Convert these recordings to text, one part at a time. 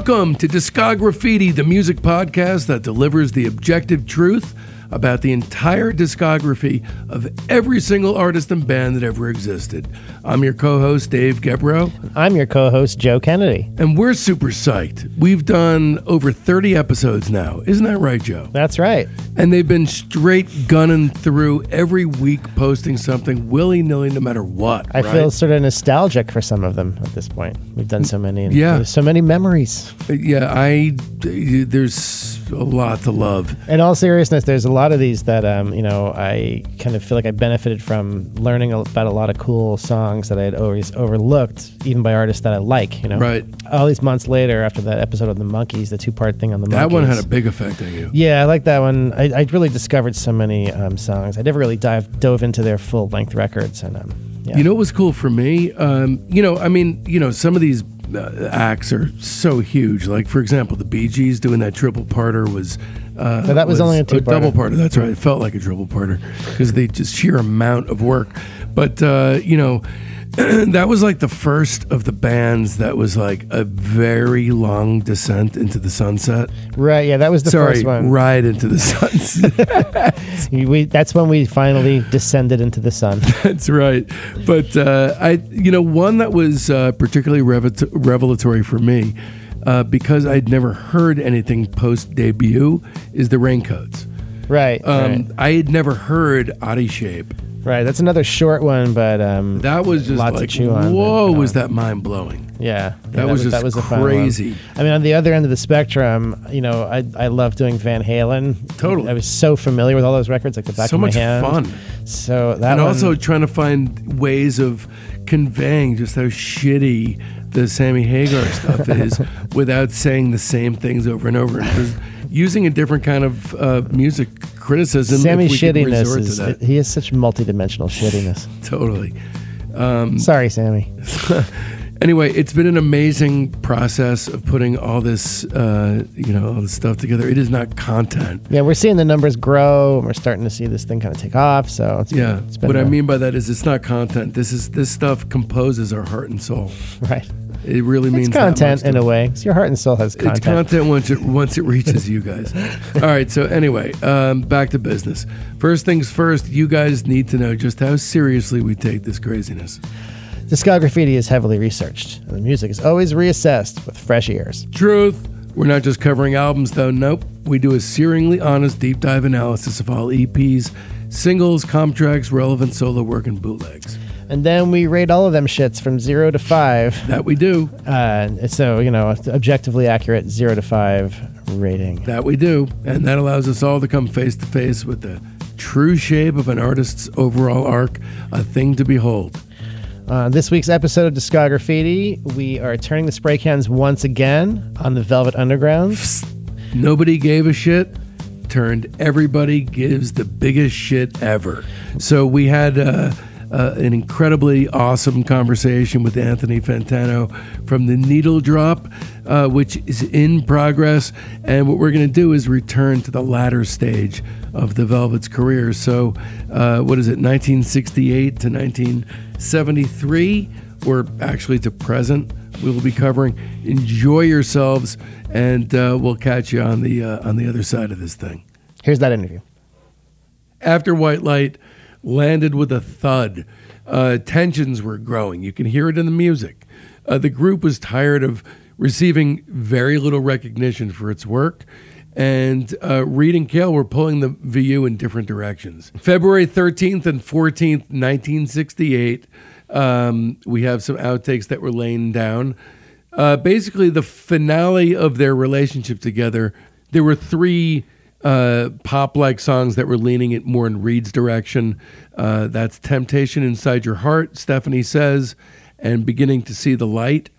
Welcome to Discograffiti, the music podcast that delivers the objective truth about the entire discography of every single artist and band that ever existed. I'm your co host, Dave Gebro, I'm your co host, Joe Kennedy. and we're super psyched. We've done over 30 episodes now. Isn't that right, Joe? That's right. And they've been straight gunning through every week, posting something willy nilly, no matter what. I right? feel sort of nostalgic for some of them at this point. We've done so many. and Yeah. so many memories. Uh, yeah, I. There's a lot to love. In all seriousness, there's a lot of these that, um, you know, I kind of feel like I benefited from learning about a lot of cool songs that I had always overlooked, even by artists that I like, you know? Right. All these months later, after that episode of the Monkeys, the two part thing on the That Monkeys. one had a big effect on you. Yeah, I like that one. I, I really discovered so many um, songs. I never really dive, dove into their full length records. And um, yeah. You know what was cool for me? Um, you know, I mean, you know, some of these acts are so huge. Like, for example, the Bee Gees doing that triple parter was. Uh, that was only a two-parter. double parter. That's right. It felt like a triple parter because the just sheer amount of work. But uh, you know, that was like the first of the bands that was like a very long descent into the sunset. Right, yeah, that was the Sorry, first one. ride into the sunset. We, that's when we finally descended into the sun. That's right. But uh, I, you know, one that was uh, particularly revelatory for me uh, because I'd never heard anything post debut is the Raincoats. right, Um, right, I had never heard Odyshape. Right. That's another short one, but um, That was just Lots to chew on, but, whoa, you know. was that mind blowing? yeah, That, yeah, was just that was a fun crazy. I mean, on the other end of the spectrum, you know, I I love doing Van Halen. Totally. I was so familiar with all those records, like the back So of my hand. So much fun. So that And one, also trying to find ways of conveying just how shitty the Sammy Hagar stuff is without saying the same things over and over. And using a different kind of uh, music criticism. if Sammy shittiness is to that. he is such multidimensional shittiness. totally. Sorry, Sammy. Anyway, it's been an amazing process of putting all this, uh, you know, all this stuff together. It is not content. Yeah, we're seeing the numbers grow, and we're starting to see this thing kind of take off. So it's Yeah. been, it's been What I a- mean by that is it's not content. This is this stuff composes our heart and soul. right. It really means It's that content in a way. your heart and soul has content. It's content once it once it reaches you guys. All right. So anyway, um, back to business. First things first. You guys need to know just how seriously we take this craziness. Discograffiti is heavily researched, and the music is always reassessed with fresh ears. Truth. We're not just covering albums, though. Nope. We do a searingly honest deep dive analysis of all EPs, singles, comp tracks, relevant solo work, and bootlegs. And then we rate all of them shits from zero to five. That we do. Uh, so, you know, objectively accurate zero to five rating. That we do. And that allows us all to come face to face with the true shape of an artist's overall arc, a thing to behold. Uh, this week's episode of Discograffiti, we are turning the spray cans once again on the Velvet Underground. Nobody gave a shit. Turned everybody gives the biggest shit ever. So we had uh, uh, an incredibly awesome conversation with Anthony Fantano from the Needle Drop, uh, which is in progress. And what we're going to do is return to the latter stage of the Velvet's career. So, uh, what is it, 1968 to 1973, or actually to present? We will be covering. Enjoy yourselves, and uh, we'll catch you on the uh, on the other side of this thing. Here's that interview. After White Light landed with a thud, uh, tensions were growing. You can hear it in the music. Uh, the group was tired of receiving very little recognition for its work, and uh, Reed and Cale were pulling the VU in different directions. February 13th and 14th, 1968, um, we have some outtakes that were laying down. Uh, basically, the finale of their relationship together, there were three uh, pop like songs that were leaning it more in Reed's direction. Uh, that's Temptation Inside Your Heart, Stephanie says, and Beginning to See the Light.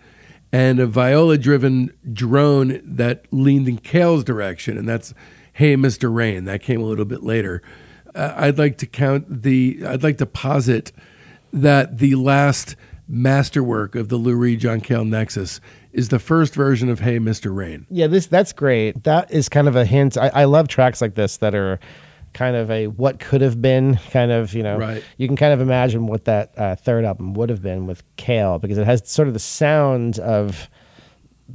And a viola driven drone that leaned in Cale's direction, and that's Hey Mr. Rain. That came a little bit later. Uh, I'd like to count the, I'd like to posit that the last masterwork of the Lou Reed John Cale Nexus is the first version of Hey Mr. Rain. Yeah, this that's great. That is kind of a hint. I, I love tracks like this that are kind of a what could have been kind of you know Right. you can kind of imagine what that uh, third album would have been with Cale because it has sort of the sound of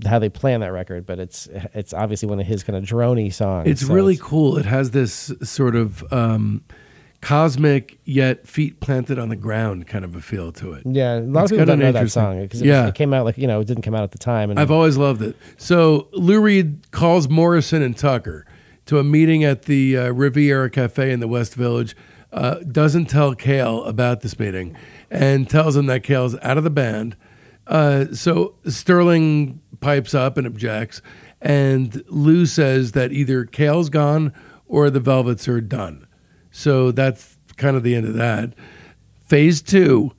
how they play on that record, but it's it's obviously one of his kind of drony songs. It's so really cool. It has this sort of um, cosmic yet feet planted on the ground kind of a feel to it. yeah. A lot It's of people don't know that song because it, Yeah. it came out like you know it didn't come out at the time. And I've always loved it. So Lou Reed calls Morrison and Tucker to a meeting at the uh, Riviera Cafe in the West Village. Uh, doesn't tell Cale about this meeting, and tells him that Cale's out of the band. Uh, so Sterling pipes up and objects, and Lou says that either Cale's gone or the Velvets are done. So that's kind of the end of that. Phase two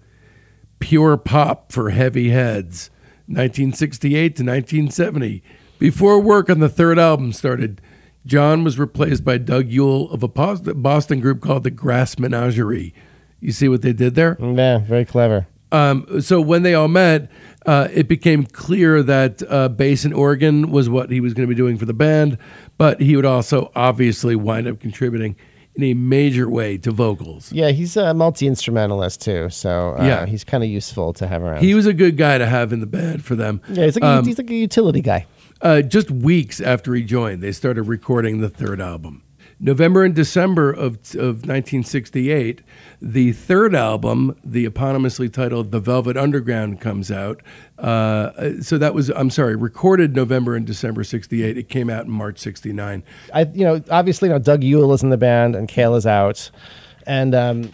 pure pop for heavy heads 1968 to 1970 before work on the third album started john was replaced by doug yule of a boston group called the grass menagerie you see what they did there yeah, very clever. um, so when they all met uh, it became clear that uh, bass and organ was what he was going to be doing for the band but he would also obviously wind up contributing in a major way to vocals Yeah, he's a multi instrumentalist too, so uh, Yeah. he's kind of useful to have around. he was a good guy to have in the band for them yeah, he's like, a, he's like a utility guy. Uh, just weeks after he joined, they started recording the third album. November and December of, of 1968, the third album, the eponymously titled The Velvet Underground, comes out. Uh, so that was, I'm sorry, recorded November and December 68. It came out in March 69. I, you know, obviously, you know, Doug Yule is in the band and Cale is out, and um,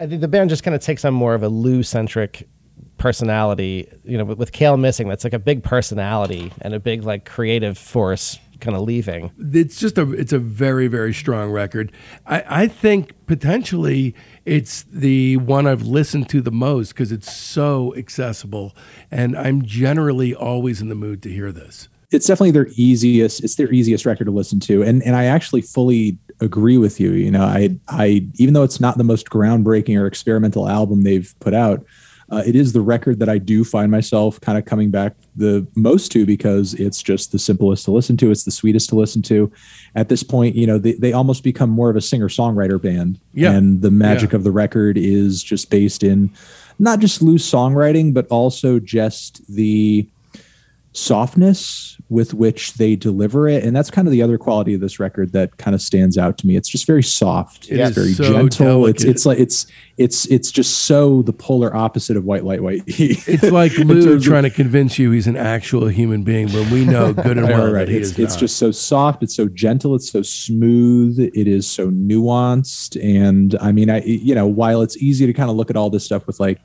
I think the band just kind of takes on more of a Lou centric personality. You know, with, with Cale missing, that's like a big personality and a big like creative force kind of leaving. it's just a it's a very very strong record. I, I think potentially it's the one I've listened to the most because it's so accessible, and I'm generally always in the mood to hear this. it's definitely their easiest it's their easiest record to listen to and and I actually fully agree with you you know I I even though it's not the most groundbreaking or experimental album they've put out uh, it is the record that I do find myself kind of coming back the most to because it's just the simplest to listen to it's the sweetest to listen to at this point you know they, they almost become more of a singer songwriter band Yeah. and the magic Yeah. of the record is just based in not just loose songwriting but also just the softness with which they deliver it and that's kind of the other quality of this record that kind of stands out to me it's just very soft It it's very so gentle it's delicate. it's like it's it's it's just so the polar opposite of white light white It's like Lou trying to convince you he's an actual human being when we know good and well right. that he It's, is it's not. just so soft. It's so gentle. It's so smooth. It is so nuanced. And I mean, I you know, while it's easy to kind of look at all this stuff with like,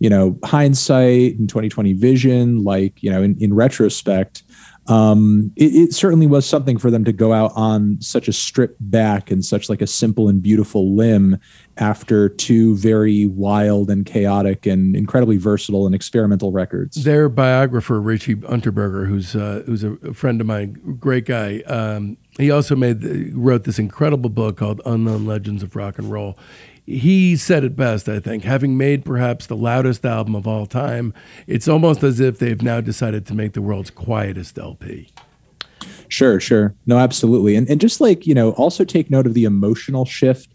you know, hindsight and 2020 vision, like you know, in, in retrospect, um, it, it certainly was something for them to go out on such a stripped back and such like a simple and beautiful limb after two very wild and chaotic and incredibly versatile and experimental records. Their biographer Richie Unterberger, who's uh, who's a friend of mine, great guy. Um, he also made wrote this incredible book called Unknown Legends of Rock and Roll. He said it best, I think. Having made perhaps the loudest album of all time, it's almost as if they've now decided to make the world's quietest LP. Sure, sure. No, absolutely. And and just like, you know, also take note of the emotional shift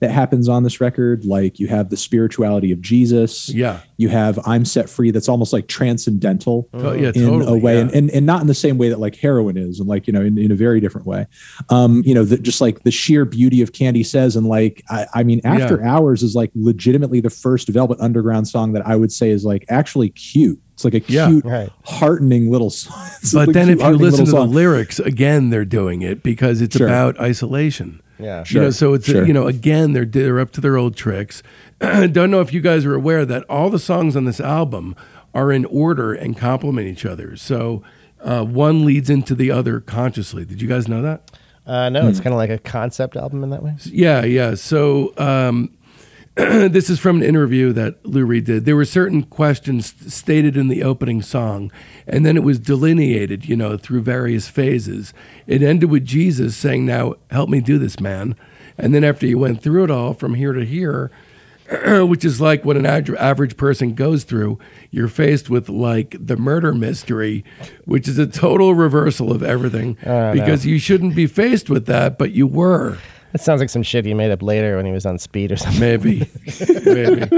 that happens on this record. Like you have the spirituality of Jesus. Yeah. You have I'm set free that's almost like transcendental Oh, yeah, in totally. a way. yeah. And, and and not in the same way that like heroin is and like, you know, in, in a very different way. Um, you know, the, just like the sheer beauty of Candy Says and like I, I mean, After Hours is like legitimately the first Velvet Underground song that I would say is like actually cute. It's like a Yeah. cute, Right. heartening little song. It's but like then if you listen to little the lyrics, again, they're doing it because it's Sure. about isolation. Yeah. sure. You know, so it's sure. you know again they're they're up to their old tricks. Don't know if you guys are aware that all the songs on this album are in order and complement each other. So uh, one leads into the other consciously. Did you guys know that? Uh, no, Hmm. it's kind of like a concept album in that way. Yeah, yeah. So um, this is from an interview that Lou Reed did. There were certain questions stated in the opening song, and then it was delineated, you know, through various phases. It ended with Jesus saying, "Now help me do this, man." And then after you went through it all from here to here, which is like what an average person goes through, you're faced with like the murder mystery, which is a total reversal of everything Oh, no. because you shouldn't be faced with that, but you were. That sounds like some shit he made up later when he was on speed or something. Maybe, maybe.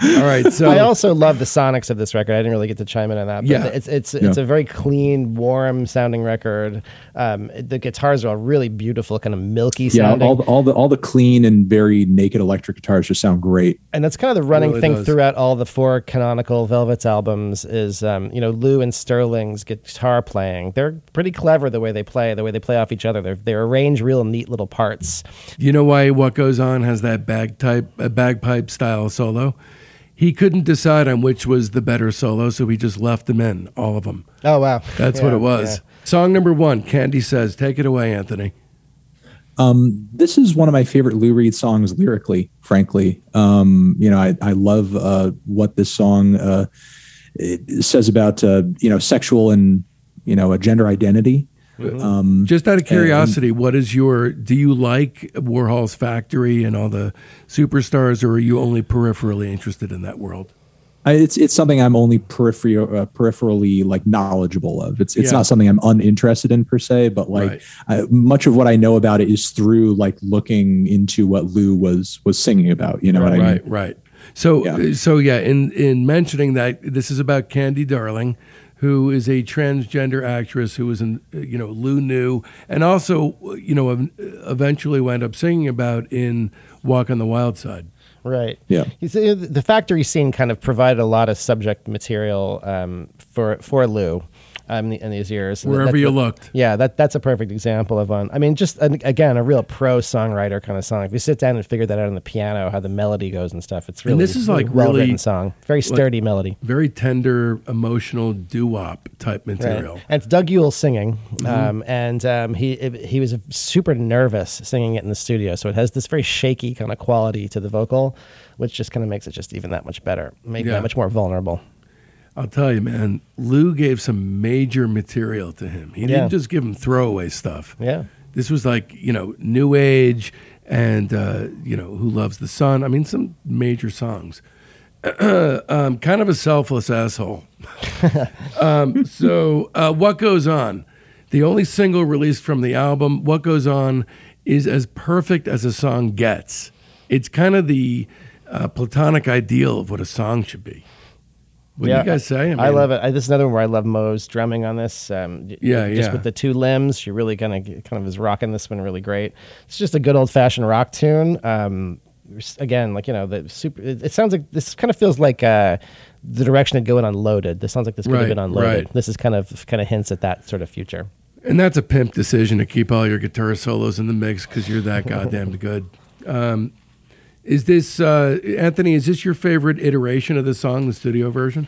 All right, so I also love the sonics of this record. I didn't really get to chime in on that. But Yeah. it's it's it's Yeah. a very clean, warm sounding record. Um, the guitars are all really beautiful, kind of milky Yeah, sounding. all the, all the all the clean and very naked electric guitars just sound great. and that's kind of the running really thing does. throughout all the four canonical Velvet's albums is um, you know Lou and Sterling's guitar playing. They're pretty clever the way they play, the way they play off each other. They they arrange real neat little parts. You know why What Goes On has that bagpipe, uh, bagpipe style solo? He couldn't decide on which was the better solo, so he just left them in, all of them. Oh wow, That's what it was. yeah. Song number one, Candy Says. Take it away, Anthony. Um, this is one of my favorite Lou Reed songs lyrically, frankly. Um, you know, I, I love uh, what this song uh, it says about, uh, you know, sexual and, you know, a gender identity. Um, Just out of curiosity, what is your, do you like Warhol's Factory and all the superstars, or are you only peripherally interested in that world? I, it's it's something I'm only periphery, uh, peripherally like knowledgeable of. It's it's Yeah. not something I'm uninterested in per se, but like Right. I, much of what I know about it is through like looking into what Lou was was singing about. You know what I mean? Right, right. So, Yeah. so yeah. In in mentioning that, this is about Candy Darling, who is a transgender actress who was in, uh, you know, Lou knew, and also, you know, eventually wound up singing about in Walk on the Wild Side. Right. Yeah. You the factory scene kind of provided a lot of subject material um, for for Lou um, in these years. Wherever That- you that- looked. Yeah, that that's a perfect example of one. I mean, just an, again, a real pro songwriter kind of song. If you sit down and figure that out on the piano, how the melody goes and stuff, it's really this is like well really- written song, very sturdy melody. Very tender, emotional doo wop type Right. material. And it's Doug Yule singing, Mm-hmm. um, and um, he he was super nervous singing it in the studio, so it has this very shaky kind of quality to the vocal, which just kind of makes it just even that much better, make it Yeah. that much more vulnerable. I'll tell you, man, Lou gave some major material to him. He Yeah. didn't just give him throwaway stuff. Yeah. This was like, you know, New Age and, uh, you know, Who Loves the Sun. I mean, some major songs. um, kind of a selfless asshole. um, so, uh, What Goes On? The only single released from the album, What Goes On, is as perfect as a song gets. It's kind of the uh, platonic ideal of what a song should be. What do you guys say? I, love it. I, this is another one where I love Moe's drumming on this. Um, Yeah, just yeah. with the two limbs, she really kind of kind of is rocking this one really great. It's just a good old fashioned rock tune. Um, again, like you know, the super. It, it sounds like this kind of feels like uh, the direction it go in Unloaded. This sounds like this could Right, have been Unloaded. right. This is kind of kind of hints at that sort of future. And that's a pimp decision to keep all your guitar solos in the mix because you're that goddamn good. Um, is this uh, Anthony? Is this your favorite iteration of the song, the studio version?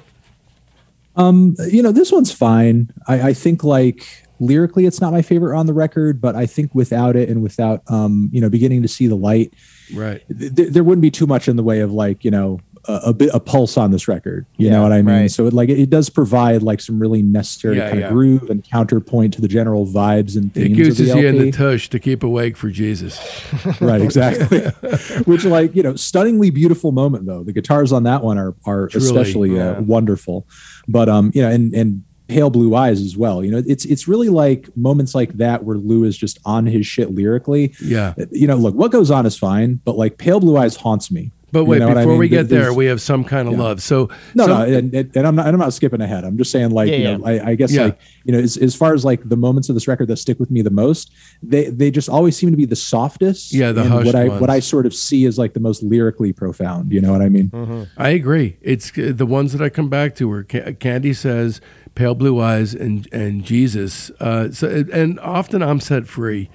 Um, you know, this one's fine. I, I think like lyrically, it's not my favorite on the record, but I think without it and without um, you know, beginning to see the light, Right. th- there wouldn't be too much in the way of like you know a, a bit a pulse on this record. You Yeah, know what I mean? right. So it like it, it does provide like some really necessary Yeah, kind yeah. of groove and counterpoint to the general vibes and It themes of the you in the LP. tush to keep awake for Jesus. right, exactly. Which like you know, stunningly beautiful moment though. The guitars on that one are are Truly, especially yeah. uh, wonderful. But um, you know, and and pale blue eyes as well. You know, it's it's really like moments like that where Lou is just on his shit lyrically. Yeah. You know, look, what goes on is fine, but like pale blue eyes haunts me. But You wait, know what I before mean? we get There's- there, we have some kind of Yeah. love. So no, some- no, and, and, and I'm not. And I'm not skipping ahead. I'm just saying, like, Yeah, you yeah. know, I, I guess, Yeah. like, you know, as, as far as like the moments of this record that stick with me the most, they they just always seem to be the softest. Yeah, the hushed what I ones. what I sort of see is like the most lyrically profound. You know what I mean? Mm-hmm. I agree. It's uh, the ones that I come back to where Ca- Candy says "pale blue eyes" and and Jesus. Uh, so and often I'm set free.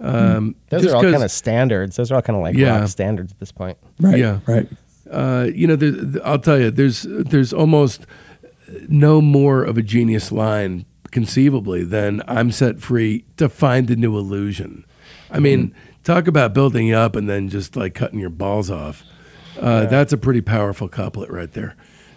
Um, Those are all kind of standards. Those are all kind of like Yeah. rock standards at this point. Right. Yeah. Right. uh, you know, there, I'll tell you, there's there's almost no more of a genius line conceivably than "I'm set free to find a new illusion." I mean, talk about building up and then just like cutting your balls off. Uh, That's a pretty powerful couplet right there.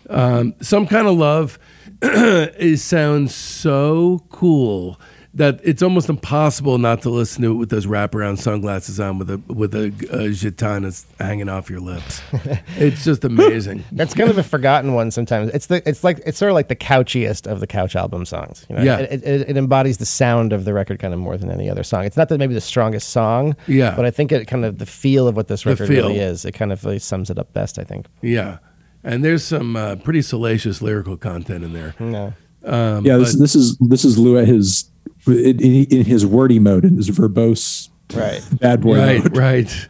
Um, some kind of love is sounds so cool that it's almost impossible not to listen to it with those wraparound sunglasses on with a with a, a gitana hanging off your lips. it's just amazing. That's kind of a forgotten one sometimes. It's the it's like it's sort of like the couchiest of the couch album songs. You know? Yeah. it, it, it embodies the sound of the record kind of more than any other song. It's not that maybe the strongest song, Yeah. but I think it kind of the feel of what this record really is. It kind of really sums it up best. I think. Yeah. and there's some uh, pretty salacious lyrical content in there. No. Um, yeah, this, but- this is this is Lou at his in, in his wordy mode, in his verbose Right. bad boy right, mode. right.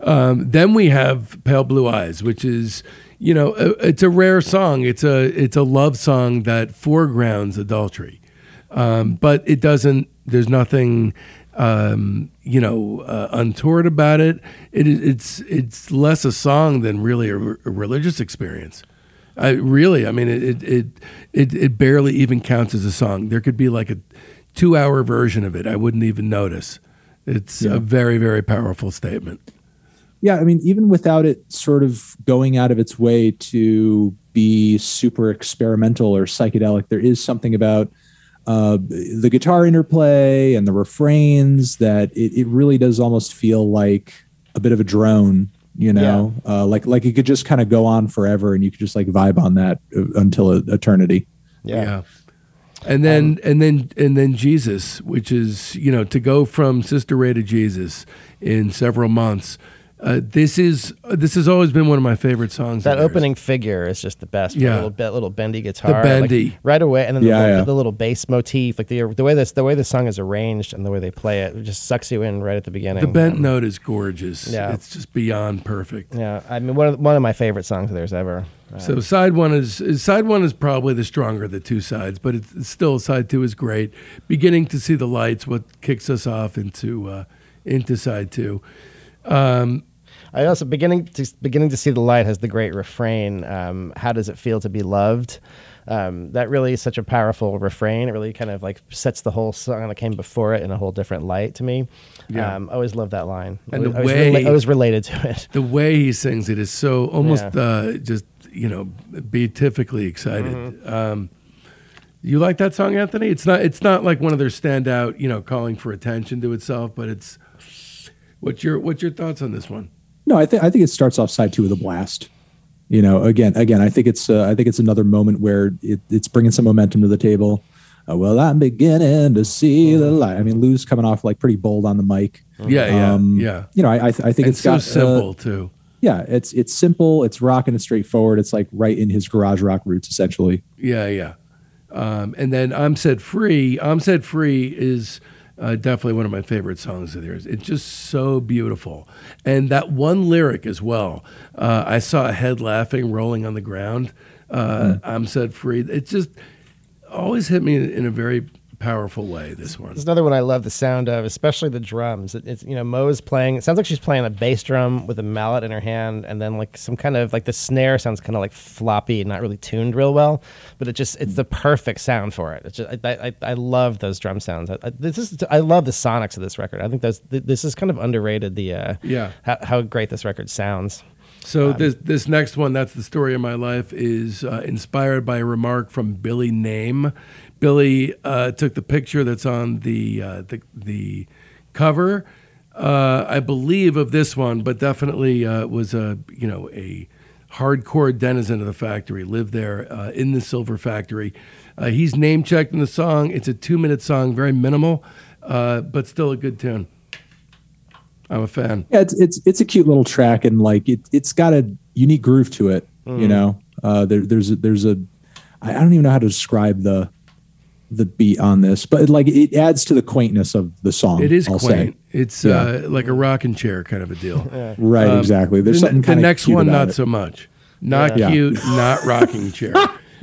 Um, then we have "Pale Blue Eyes," which is, you know, a, it's a rare song. It's a it's a love song that foregrounds adultery, um, but it doesn't. There's nothing, um, you know, uh, untoward about it. It is it's it's less a song than really a, religious experience. I really, I mean, it, it it it it barely even counts as a song. There could be like a two hour version of it. I wouldn't even notice. It's Yeah. a very very powerful statement. Yeah, I mean, even without it sort of going out of its way to be super experimental or psychedelic, there is something about uh, the guitar interplay and the refrains that it, it really does almost feel like a bit of a drone. You know, uh, like like it could just kind of go on forever, and you could just like vibe on that uh, until eternity. Yeah. And then um, and then and then Jesus, which is you know to go from Sister Ray to Jesus in several months. Uh, this is this has always been one of my favorite songs. That opening figure is just the best. Yeah. Yeah, little bit, little bendy guitar, like, bendy. right away, and then the, Yeah, little, yeah. the little bass motif, like the the way this the way the song is arranged and the way they play it, it just sucks you in right at the beginning. The bent Um, note is gorgeous. Yeah. it's just beyond perfect. Yeah, I mean one of, one of my favorite songs of theirs ever. Uh, So side one is, is side one is probably the stronger of the two sides, but it's, it's still side two is great. Beginning to see the lights, what kicks us off into uh, into side two. Um, I also beginning to beginning to see the light has the great refrain. Um, How does it feel to be loved? Um, that really is such a powerful refrain. It really kind of like sets the whole song that came before it in a whole different light to me. Yeah. Um, I always love that line. And I, the I was way- rela- I was related to it. the way he sings it is so almost Yeah. uh, just you know beatifically excited. Mm-hmm. Um, you like that song, Anthony? It's not it's not like one of their standout, you know, calling for attention to itself, but it's what's your what's your thoughts on this one? No, I think I think it starts off side two with a blast. You know, again, again, I think it's uh, I think it's another moment where it, it's bringing some momentum to the table. Uh, well, I'm beginning to see the light. I mean, Lou's coming off like pretty bold on the mic. Yeah, yeah, Um, yeah. You know, I I, th- I think It's it's so got uh, simple too. yeah, it's it's simple. It's rocking. It's straightforward. It's like right in his garage rock roots, essentially. Yeah, yeah. Um, and then I'm Set Free. I'm Set Free is uh, definitely one of my favorite songs of theirs. It's just so beautiful. And that one lyric as well. Uh, I saw a head laughing, rolling on the ground. Uh, I'm Set Free. It just always hit me in a very powerful way, this one. There's another one I love the sound of, especially the drums. It, it's you know Moe's playing. It sounds like she's playing a bass drum with a mallet in her hand, and then like some kind of like the snare sounds kind of like floppy and not really tuned real well. But it just it's the perfect sound for it. It's just I I, I love those drum sounds. I, I, this is I love the sonics of this record. I think those th- this is kind of underrated. The uh, Yeah. how, how great this record sounds. So this this next one, that's the story of my life, is uh, inspired by a remark from Billy Name. Billy uh, took the picture that's on the uh, the, the cover, uh, I believe, of this one, but definitely uh, was a you know a hardcore denizen of the factory. Lived there uh, in the Silver Factory. Uh, he's name checked in the song. It's a two minute song, very minimal, uh, but still a good tune. I'm a fan. Yeah, it's it's it's a cute little track, and like it it's got a unique groove to it. You know, uh, there, there's a, there's a I don't even know how to describe the the beat on this, but like it adds to the quaintness of the song. It is I'll quaint. Say. It's Yeah. uh, like a rocking chair kind of a deal. Right, Um, exactly. There's the, something the of next cute one, about not it. so much. Not Yeah. cute, not rocking chair.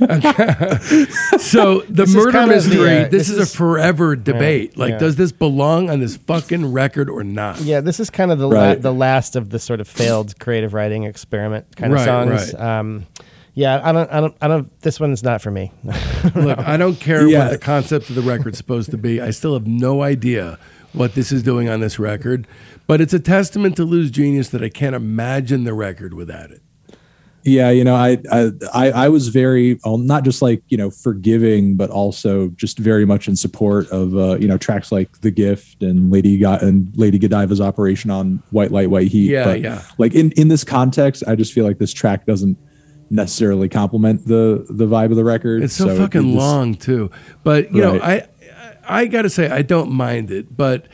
so the This murder kind of the, mystery. uh, this, this is, is- a forever debate. like, yeah. does this belong on this fucking record or not? Yeah, this is kind of the Right. la- the last of the sort of failed creative writing experiment kind of Right, songs. right. Um, yeah, I don't, I don't, I don't. This one's not for me. Look, I don't care Yeah. what the concept of the record's supposed to be. I still have no idea what this is doing on this record, but it's a testament to Lou's genius that I can't imagine the record without it. Yeah, you know, I I I, I was very not just like you know forgiving, but also just very much in support of uh, you know tracks like "The Gift" and Lady Ga- and Lady Godiva's operation on "White Light, White Heat." Yeah, but yeah. Like in in this context, I just feel like this track doesn't necessarily complement the the vibe of the record. It's so, it- fucking it just- long too. But you know, I I got to say I don't mind it, but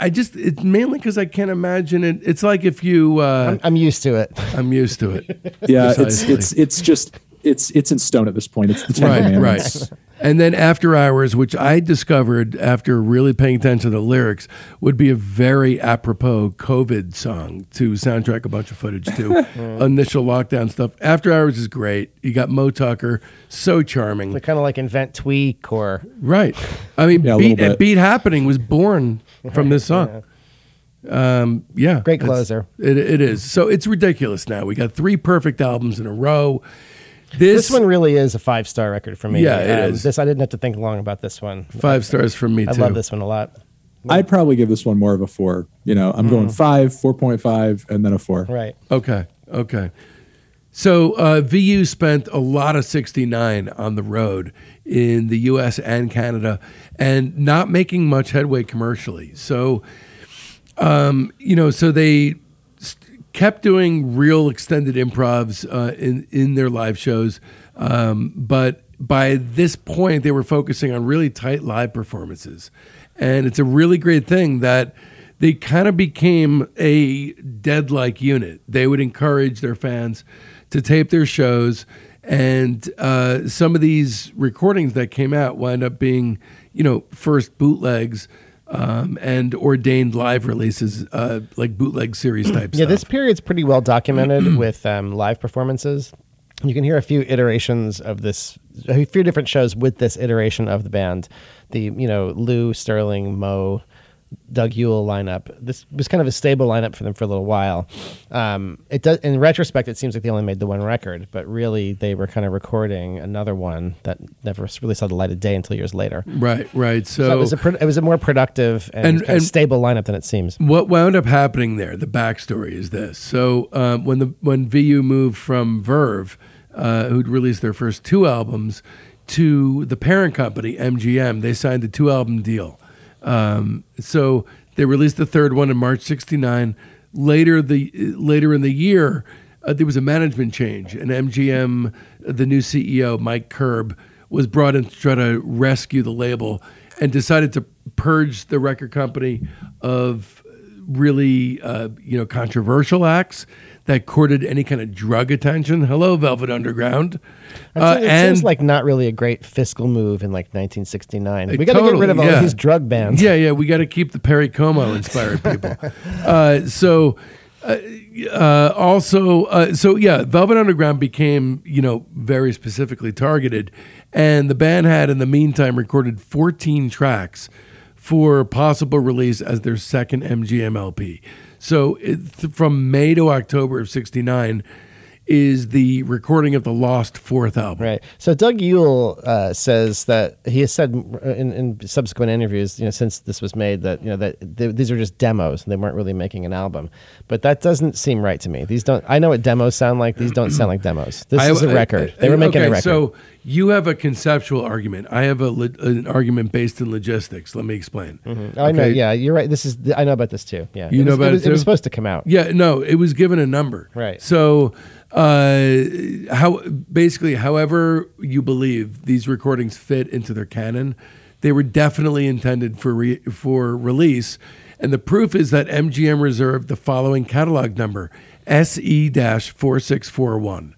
I just it's mainly because I can't imagine it. It's like if you. Uh, I'm, I'm used to it. I'm used to it. Yeah, it's it's it's just it's it's in stone at this point. It's the Ten right, Commandments. right. And then After Hours, which I discovered after really paying attention to the lyrics, would be a very apropos COVID song to soundtrack a bunch of footage to initial lockdown stuff. After Hours is great. You got Moe Tucker, so charming. They kind of like invent tweak or Right. I mean, Yeah, a beat, little bit. beat Happening was born from this song. Um, yeah. Great it's- closer. It, it is. So it's ridiculous now. We got three perfect albums in a row. This, this one really is a five star record for me. Yeah, it Um, is. This I didn't have to think long about this one. five stars for me, too. I too. love this one a lot. I'd probably give this one more of a four. You know, I'm going five, four point five, and then a four. Right. Okay. Okay. So uh, VU spent a lot of 69 on the road in the US and Canada and not making much headway commercially. So, um, you know, so they st- kept doing real extended improvs uh, in, in their live shows. Um, but by this point, they were focusing on really tight live performances. And it's a really great thing that they kind of became a dead like unit. They would encourage their fans to tape their shows. And uh, some of these recordings that came out wind up being, you know, first bootlegs um, and ordained live releases, uh, like bootleg series type Yeah, stuff. this period's pretty well documented with um, live performances. You can hear a few iterations of this, a few different shows with this iteration of the band. The you know Lou Sterling, Moe, Doug Yule lineup. This was kind of a stable lineup for them for a little while. Um, it does, in retrospect, it seems like they only made the one record, but really they were kind of recording another one that never really saw the light of day until years later. right, right. So, So it was a pro- it was a more productive and, And- and- stable lineup than it seems. what wound up happening there, the backstory is this. So um, when the when VU moved from Verve, uh, who'd released their first two albums, to the parent company MGM, they signed a two album deal. Um, so they released the third one in March '69. Later the later in the year, uh, there was a management change, and MGM, the new CEO Mike Curb, was brought in to try to rescue the label, and decided to purge the record company of really uh, you know controversial acts that courted any kind of drug attention. Hello, Velvet Underground, It Uh, seems- it seems like not really a great fiscal move in like 1969. We got to get rid of all yeah. these drug bands. Yeah, yeah, we got to keep the Perry Como inspired people. uh, so, uh, uh, also, uh, so yeah, Velvet Underground became you know very specifically targeted, and the band had in the meantime recorded 14 tracks for possible release as their second MGM LP. So it, from May to October of '69 is the recording of the lost fourth album. Right. So Doug Yule uh, says that he has said in, in subsequent interviews, you know, since this was made, that you know that th- these are just demos and they weren't really making an album. But that doesn't seem right to me. These don't. I know what demos sound like. These don't sound like demos. This I- is a I- record. I- they were making okay, a record. So you have a conceptual argument. I have a le- an argument based in logistics. Let me explain. Oh, I know. Yeah, you're right. This is. I know about this too. Yeah. You It know was- about it was, was too? supposed to come out. Yeah, no, it was given a number. Right. So, uh, how basically, however you believe these recordings fit into their canon, they were definitely intended for re- for release, and the proof is that MGM reserved the following catalog number: SE four six four one,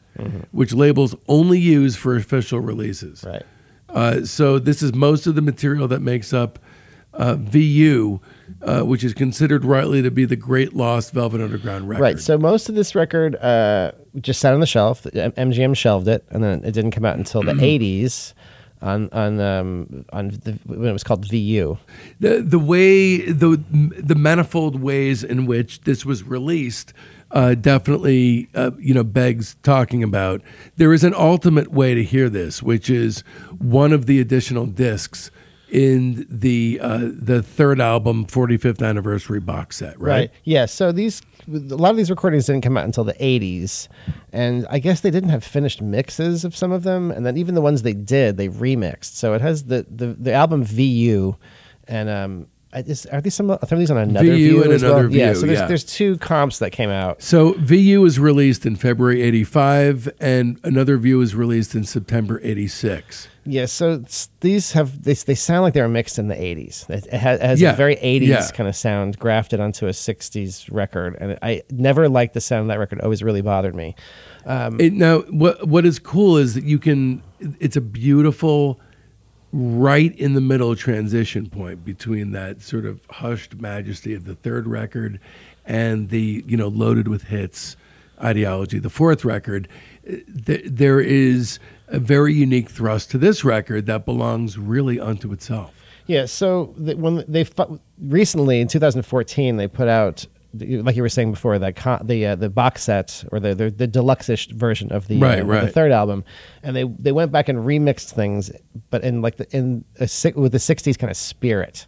which labels only use for official releases. Right. Uh, so this is most of the material that makes up uh, VU, uh, which is considered rightly to be the great lost Velvet Underground record. Right. So most of this record uh, just sat on the shelf. MGM shelved it, and then it didn't come out until the '80s on on um, on the, when it was called VU. the the way the the manifold ways in which this was released uh, definitely uh, you know begs talking about. There is an ultimate way to hear this, which is one of the additional discs in the uh, the third album 45th anniversary box set, right? Yeah. So these a lot of these recordings didn't come out until the '80s, and I guess they didn't have finished mixes of some of them, and then even the ones they did, they remixed. So it has the the, the album VU, and um, I just, are these some? Are these on another VU view and as well? another Yeah. So there's yeah. there's two comps that came out. So VU was released in February 85 and another view was released in September 86. Yeah. So these have they, they sound like they were mixed in the 80s. It, has, it has Yeah. a very 80s Yeah. kind of sound grafted onto a 60s record, and I never liked the sound of that record. It always really bothered me. Um, it, now, what what is cool is that you can. It's a beautiful, right in the middle transition point between that sort of hushed majesty of the third record, and the you know loaded with hits ideology. The fourth record, eh, th- there is a very unique thrust to this record that belongs really unto itself. Yeah. So the, when they recently in 2014 they put out. Like you were saying before, that con- the uh, the box set or the the, the deluxe-ish version of the uh, Right, the third album, and they they went back and remixed things, but in like the in a, si- with the '60s kind of spirit.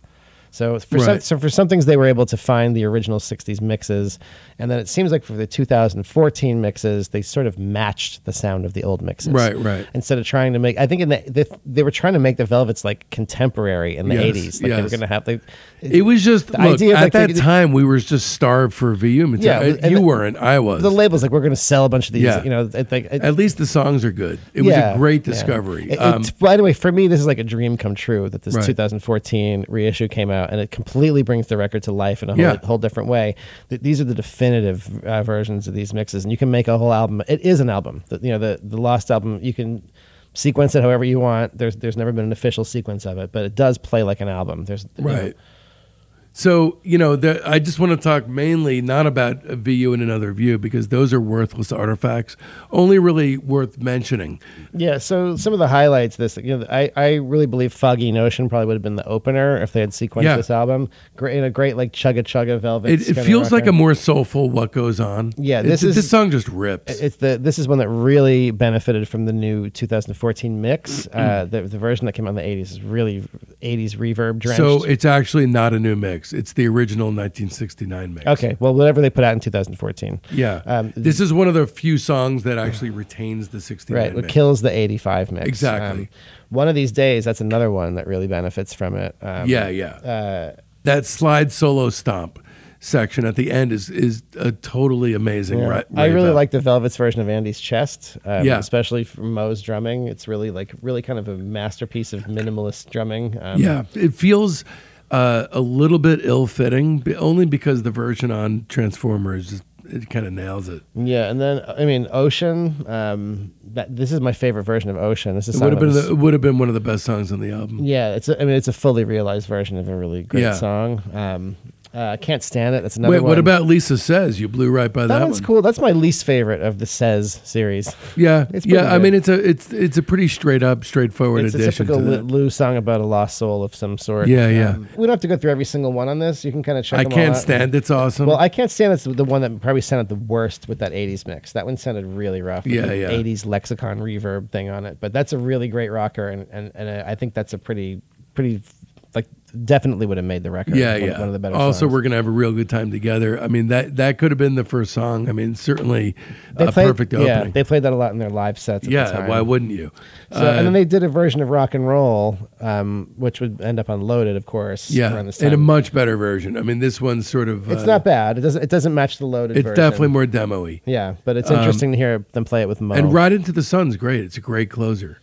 So for some, so for some things they were able to find the original '60s mixes, and then it seems like for the 2014 mixes they sort of matched the sound of the old mixes. Right, right. Instead of trying to make, I think in the they, they were trying to make the Velvets like contemporary in the Yes, 80s. Like they were going to have. They, It was just The look, idea of, at like, that the- time we were just starved for VU material. Yeah, you the- weren't, I was. the labels like we're going to sell a bunch of these. Yeah. You know, it, like, it, At least the songs are good. It was a great yeah. discovery. It- Um, by the way, for me, this is like a dream come true that this Right. 2014 reissue came out, and it completely brings the record to life in a whole, Yeah. whole different way. Th- These are the definitive uh, versions of these mixes, and you can make a whole album. It is an album. The, you know, the the Lost album. You can sequence it however you want. There's there's never been an official sequence of it, but it does play like an album. There's you know, Right. So, you know, the, I just want to talk mainly not about a VU and another view because those are worthless artifacts, only really worth mentioning. Yeah, so some of the highlights this you know I, I really believe Foggy Notion probably would have been the opener if they had sequenced Yeah. this album. Great in a great like chugga chugga velvet. It, it feels like a more soulful what goes on. Yeah, this is- this song just rips. it's the this is one that really benefited from the new 2014 mix. Uh, the the version that came out in the 80s is really 80s reverb drenched. so it's actually not a new mix. It's the original 1969 mix. okay, well whatever they put out in 2014. Yeah. Um, this is one of the few songs that actually retains the 69 Right, it kills the 85 mix. Um, Exactly. one of these days, that's another one that really benefits from it. Um, yeah, yeah. Uh, that slide solo stomp section at the end is is a totally amazing. Yeah. Right, I really like the Velvet's version of Andy's chest, um, Yeah. especially from Moe's drumming. It's really like really kind of a masterpiece of minimalist drumming. Um, Yeah, it feels uh, a little bit ill-fitting, only because the version on Transformers just, it kind of nails it. yeah, and then I mean Ocean. Um, that this is my favorite version of Ocean. This is would have been was- the, it would have been one of the best songs on the album. yeah. It's a, I mean it's a fully realized version of a really great Yeah. song. Um, uh, can't stand it. That's another. Wait, one. what about Lisa Says? You blew right by that, that one's one. cool? That's my least favorite of the Says series. Yeah, It's yeah. pretty I mean, it's a it's it's a pretty straight up, straightforward It's a addition typical to Lou song about a lost soul of some sort. Yeah, yeah. Um, we don't have to go through every single one on this. You can kind of check. I them can't out. stand. It's awesome. Well, I can't stand it's the one that probably sounded the worst with that 80s mix. That one sounded really rough. Yeah, yeah. 80s lexicon reverb thing on it. But that's a really great rocker, and, and, and I think that's a pretty, pretty, like, definitely would have made the record. yeah, one, yeah. One of the better also, songs. we're gonna have a real good time together. I mean that that could have been the first song. I mean, certainly They a played- perfect Yeah, opening. they played that a lot in their live sets. At the Yeah, why wouldn't you? So, Uh, and then they did a version of rock and roll, um, which would end up on Loaded, of course. yeah, in a much better version. I mean, this one's sort of. it's uh, not bad. It doesn't. It doesn't match the Loaded. It's version. definitely more demo-y. Yeah, but it's Um, interesting to hear them play it with Moe. And Ride Into the Sun's great. It's a great closer.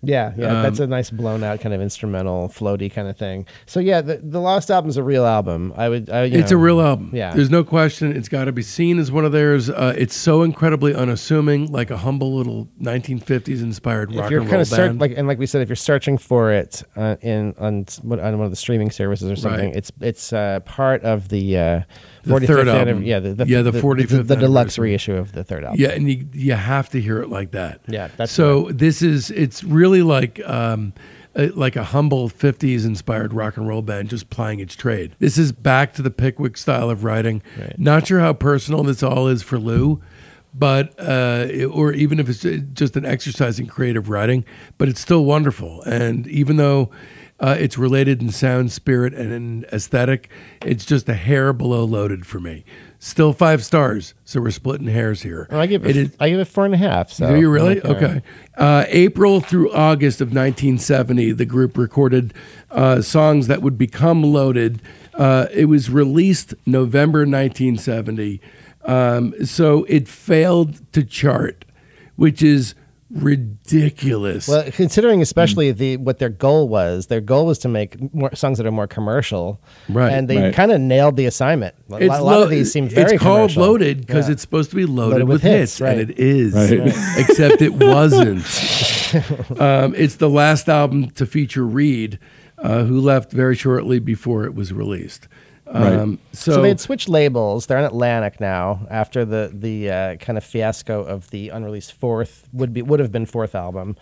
Yeah, yeah, that's a Um, nice blown out kind of instrumental, floaty kind of thing. So yeah, the, the Lost album's a real album. I would. I, you It's know, a real album. yeah. There's no question. It's got to be seen as one of theirs. Uh, it's so incredibly unassuming, like a humble little 1950s inspired If rock you're and kind roll search, band. like and like we said, if you're searching for it uh, in on on one of the streaming services or something, Right. it's it's uh, part of the uh, The 45th third album. Yeah, the, the, Yeah, the the, 45th the, deluxe reissue of the third album. yeah, and you you have to hear it like that. Yeah, that's so. This is it's really like. Um, uh, like a humble 50s inspired rock and roll band just plying its trade. This is back to the Pickwick style of writing. Right. Not sure how personal this all is for Lou, but uh, it- or even if it's just an exercise in creative writing, but it's still wonderful. And even though Uh, it's related in sound, spirit, and in aesthetic. It's just a hair below loaded for me. Still five stars, so we're splitting hairs here. I give it. It is- I give it four and a half. So do you really? Okay. Okay. Uh, April through August of 1970, the group recorded uh, songs that would become loaded. Uh, it was released November 1970. Um, so it failed to chart, which is ridiculous. Well, considering especially the what their goal was, their goal was to make more songs that are more commercial, Right. And they Right. kind of nailed the assignment. A, it's lot, a lot lo- of these seem very. It's called commercial. loaded because Yeah. it's supposed to be loaded, Loaded with, with hits, hits, right. and it is. Right. Except it wasn't. um, it's the last album to feature Reed, uh, who left very shortly before it was released. Um, so, So, they had switched labels. They're on Atlantic now after the the uh, kind of fiasco of the unreleased fourth would be would have been fourth album,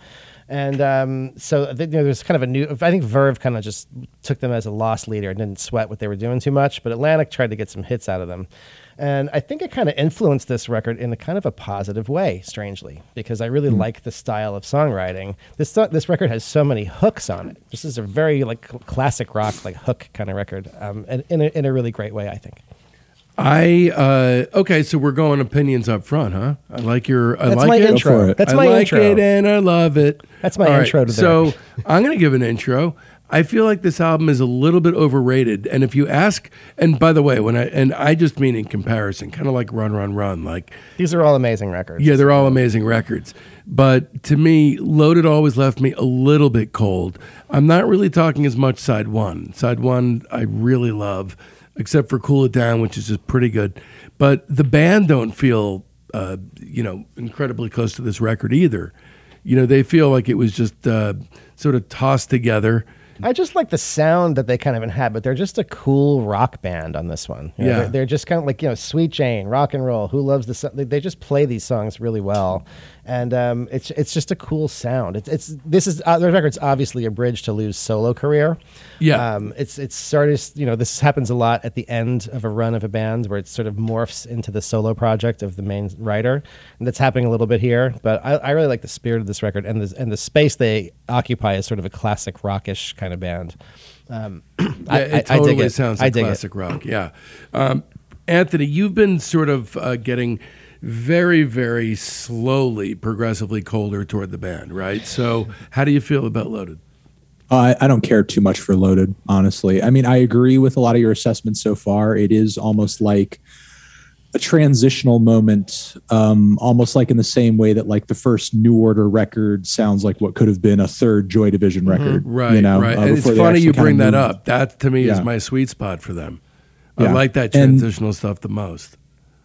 and um, so I you know, there's kind of a new. I think Verve kind of just took them as a lost leader and didn't sweat what they were doing too much. But Atlantic tried to get some hits out of them, and I think it kind of influenced this record in a kind of a positive way, strangely, because I really like the style of songwriting. This this record has so many hooks on it. This is a very like classic rock like hook kind of record, um, and in a, in a really great way, I think. I uh, okay. So we're going opinions up front, huh? I like your. I That's like my it. for intro. That's I my like intro. it and I love it. That's my All right, intro to the So I'm going to give an intro. I feel like this album is a little bit overrated. And if you ask, and by the way, when I and I just mean in comparison, kind of like Run Run Run, like These are all amazing records. yeah, they're all amazing records. But to me, Loaded always left me a little bit cold. I'm not really talking as much side one. Side one, I really love, except for Cool It Down, which is just pretty good. But the band don't feel, uh, you know, incredibly close to this record either. You know, they feel like it was just uh, sort of tossed together. I just like the sound that they kind of inhabit. But they're just a cool rock band on this one. You know, Yeah. they're, they're just kind of like you know, Sweet Jane, rock and roll. Who loves the? They just play these songs really well, and um, it's it's just a cool sound. It's it's this is uh, the record's obviously a bridge to Lou's solo career. Yeah. um, it's it's sort of you know this happens a lot at the end of a run of a band where it sort of morphs into the solo project of the main writer, and that's happening a little bit here. But I, I really like the spirit of this record and the and the space they occupy is sort of a classic rockish kind of band. Um, Yeah, I, it I, I totally dig it. sounds like dig it. classic rock. Yeah, um, Anthony, you've been sort of uh, getting very, very slowly, progressively colder toward the band, right? So, how do you feel about Loaded? I, I don't care too much for loaded, honestly. I mean, I agree with a lot of your assessments so far. It is almost like a transitional moment, um, almost like in the same way that like the first New Order record sounds like what could have been a third Joy Division record, Mm-hmm. Right, You know, right. uh, and it's funny you bring that up. That to me is my sweet spot for them. I Yeah. like that And- transitional stuff the most.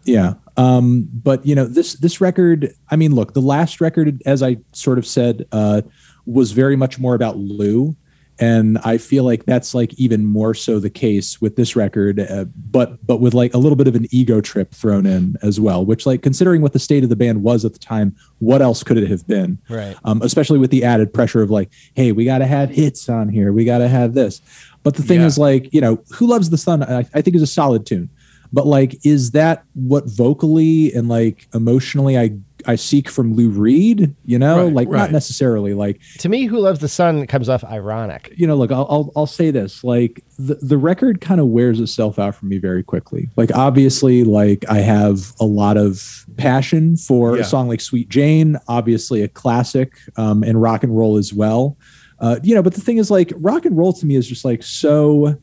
Yeah. Um, but you know, this this record, I mean, look, the last record, as I sort of said, uh, was very much more about Lou. And I feel like that's like even more so the case with this record, uh, but but with like a little bit of an ego trip thrown in as well. Which, like, considering what the state of the band was at the time, what else could it have been? Right. Um, especially with the added pressure of like, hey, we got to have hits on here, we got to have this. But the thing Yeah. is, like, you know, "Who Loves the Sun"? I, I think is a solid tune but like is that what vocally and like emotionally i i seek from lou reed you know Right, like right. not necessarily like To me, "Who Loves the Sun" comes off ironic. you know look i'll i'll, I'll say this like the, the record kind of wears itself out for me very quickly like obviously like i have a lot of passion for Yeah. a song like sweet jane obviously a classic um, and rock and roll as well uh, you know but the thing is like rock and roll to me is just like so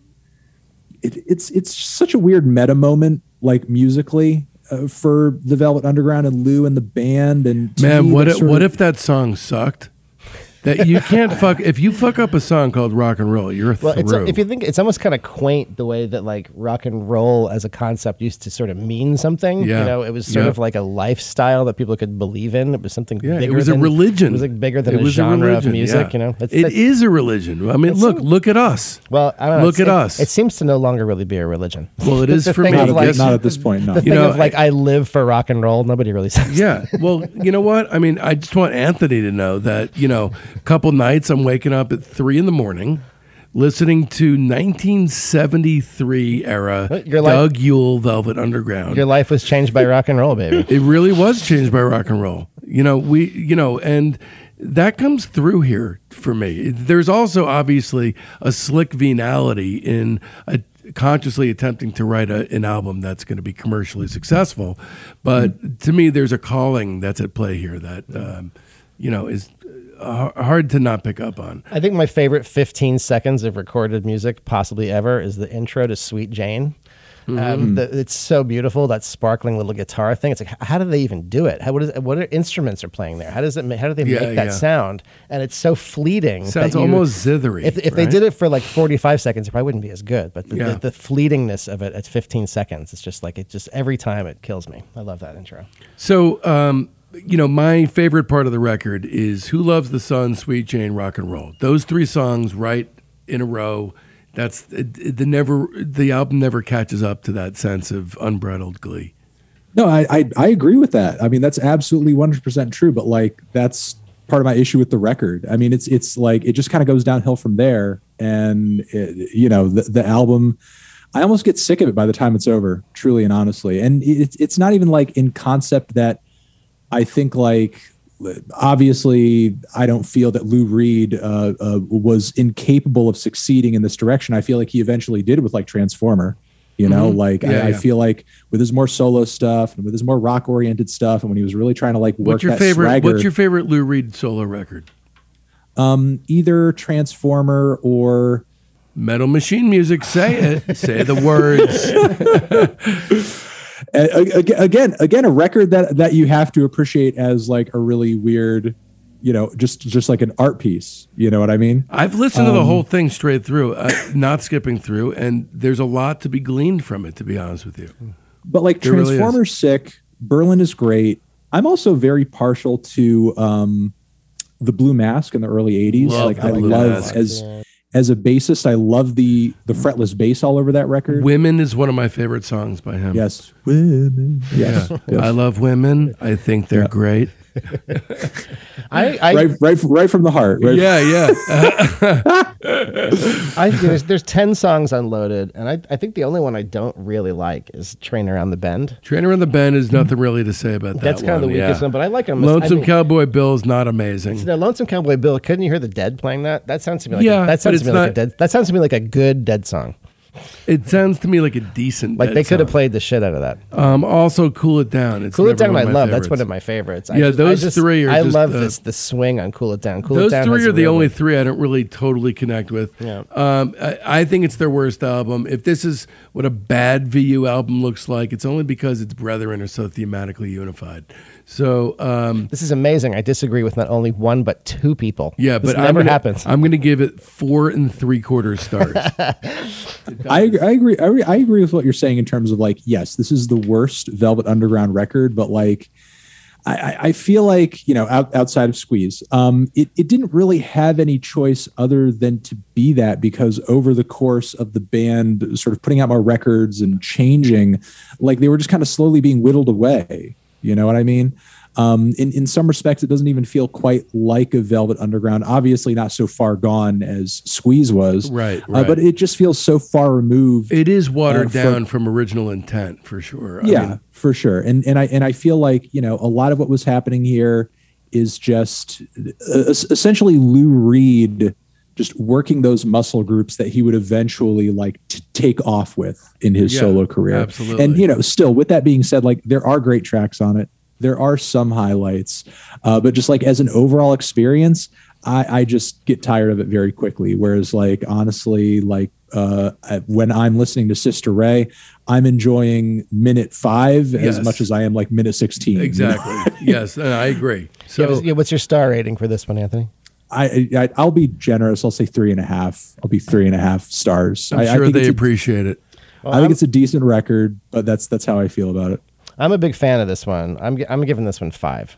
it, it's it's such a weird meta moment like musically uh, for the velvet underground and lou and the band and Man, what if, what if that song sucked? That you can't fuck if you fuck up a song called rock and roll, you're Well, it's, through. if you think it's almost kind of quaint the way that like rock and roll as a concept used to sort of mean something. Yeah. You know, it was sort Yeah. of like a lifestyle that people could believe in. It was something yeah, bigger it was than, a religion. It was like bigger than It a was genre religion, of music, yeah. you know. It's, It it's- is a religion. I mean, look, a- look at us. Well, I don't know. Look at it- us. It, seems to no longer really be a religion. Well, it is for thing me. not, like, at, not at this point no The thing know, of like I live for rock and roll. Nobody really says. Yeah. Well, you know what? I mean, I just want Anthony to know that, you know, a couple nights I'm waking up at three in the morning listening to 1973 era Your life- Doug Yule Velvet Underground. Your life was changed by rock and roll, baby. it really was changed by rock and roll. You know, we, you know, and that comes through here for me. There's also obviously a slick venality in a, consciously attempting to write a, an album that's going to be commercially successful. But to me, there's a calling that's at play here that um, you know is hard to not pick up on. I think my favorite 15 seconds of recorded music, possibly ever, is the intro to Sweet Jane. Um, the, it's so beautiful that sparkling little guitar thing. It's like, how do they even do it? How what, is, what are instruments are playing there? How does it? How do they Yeah, make that yeah. sound? And it's so fleeting. that Sounds you- almost zithery. If, if they did it for like 45 seconds, it probably wouldn't be as good. But the, Yeah. the, the fleetingness of it at 15 seconds, it's just like it just every time it kills me. I love that intro. So, um, you know, my favorite part of the record is "Who Loves the Sun," "Sweet Jane," "Rock and Roll." Those three songs right in a row. That's the never the album never catches up to that sense of unbridled glee. No, I, I I agree with that. I mean, that's absolutely one hundred percent true. But like, that's part of my issue with the record. I mean, it's it's like it just kind of goes downhill from there, and it, you know, the the album. I almost get sick of it by the time it's over, truly and honestly. And it's it's not even like in concept that I think like obviously I don't feel that Lou Reed uh, uh, was incapable of succeeding in this direction. I feel like he eventually did with like Transformer. You know, like Mm-hmm. Yeah, I, I feel like with his more solo stuff and with his more rock oriented stuff, and when he was really trying to like work What's your favorite? swagger, What's your favorite Lou Reed solo record? um, either Transformer or Metal Machine Music. Say it. say the words. a- a- again, again, a record that that you have to appreciate as like a really weird, you know, just just like an art piece. You know what I mean? I've listened Um, to the whole thing straight through, uh, not skipping through, and there's a lot to be gleaned from it. To be honest with you, But like There really. Transformers sick, Berlin is great. I'm also very partial to um the Blue Mask in the early 80s. Love like the I Blue love Mask. as as a bassist, I love the the fretless bass all over that record. "Women" is one of my favorite songs by him. yes. Women. Yeah, Yes. yes. I love women. I think they're great. I, I, right right right from the heart. Right Yeah, yeah. I there's, there's 10 songs on Loaded, and I, I think the only one I don't really like is Train Around the Bend. "Train Around the Bend is nothing really to say about that. That's kind of the weakest yeah. one, but I like them. Lonesome I mean, Cowboy Bill is not amazing. No, Lonesome Cowboy Bill. Couldn't you hear the Dead playing that? That sounds to me like Yeah, a, that sounds to me like a dead. That sounds to me like a good Dead song. It sounds to me like a decent. Like they could have played the shit out of that. Um, also, Cool It Down. It's Cool It Down, I love. That's one of my favorites. I Yeah, just- I those just- three are I just, love uh, this the swing on Cool It Down. Cool It Those Down three are the only three I don't really totally connect with. Yeah. Um, I, I think it's their worst album. If this is what a bad VU album looks like, it's only because its brethren are so thematically unified. So um, This is amazing. I disagree with not only one but two people. yeah, this but I'm gonna, happens. I'm going to give it four and three quarter stars. I, agree- I agree. I, agree- I agree with what you're saying in terms of like, yes, this is the worst Velvet Underground record, but like, I, I- I feel like you know, out, outside of Squeeze, um, it it didn't really have any choice other than to be that because over the course of the band, sort of putting out more records and changing, like they were just kind of slowly being whittled away. You know what I mean? Um, in in some respects, it doesn't even feel quite like a Velvet Underground. Obviously, not so far gone as Squeeze was, Right, Uh, but it just feels so far removed. it is watered Uh, down from original intent for sure. I yeah, mean, for sure. And and I and I feel like you know a lot of what was happening here is just uh, essentially Lou Reed just working those muscle groups that he would eventually like to take off with in his Yeah, solo career. absolutely. And you know, still with that being said, like there are great tracks on it. There are some highlights, uh, but just like as an overall experience, I, I just get tired of it very quickly. Whereas, like honestly, like uh, when I'm listening to Sister Ray, I'm enjoying minute five as much as I am like minute sixteen. you know? exactly. yes, I agree. So yeah, what's your star rating for this one, Anthony? I, I I'll be generous. I'll say three and a half. I'll be three and a half stars. I'm I, I sure think they it's a- appreciate it. I think it's a decent record, but that's that's how I feel about it. I'm a big fan of this one. I'm I'm giving this one five.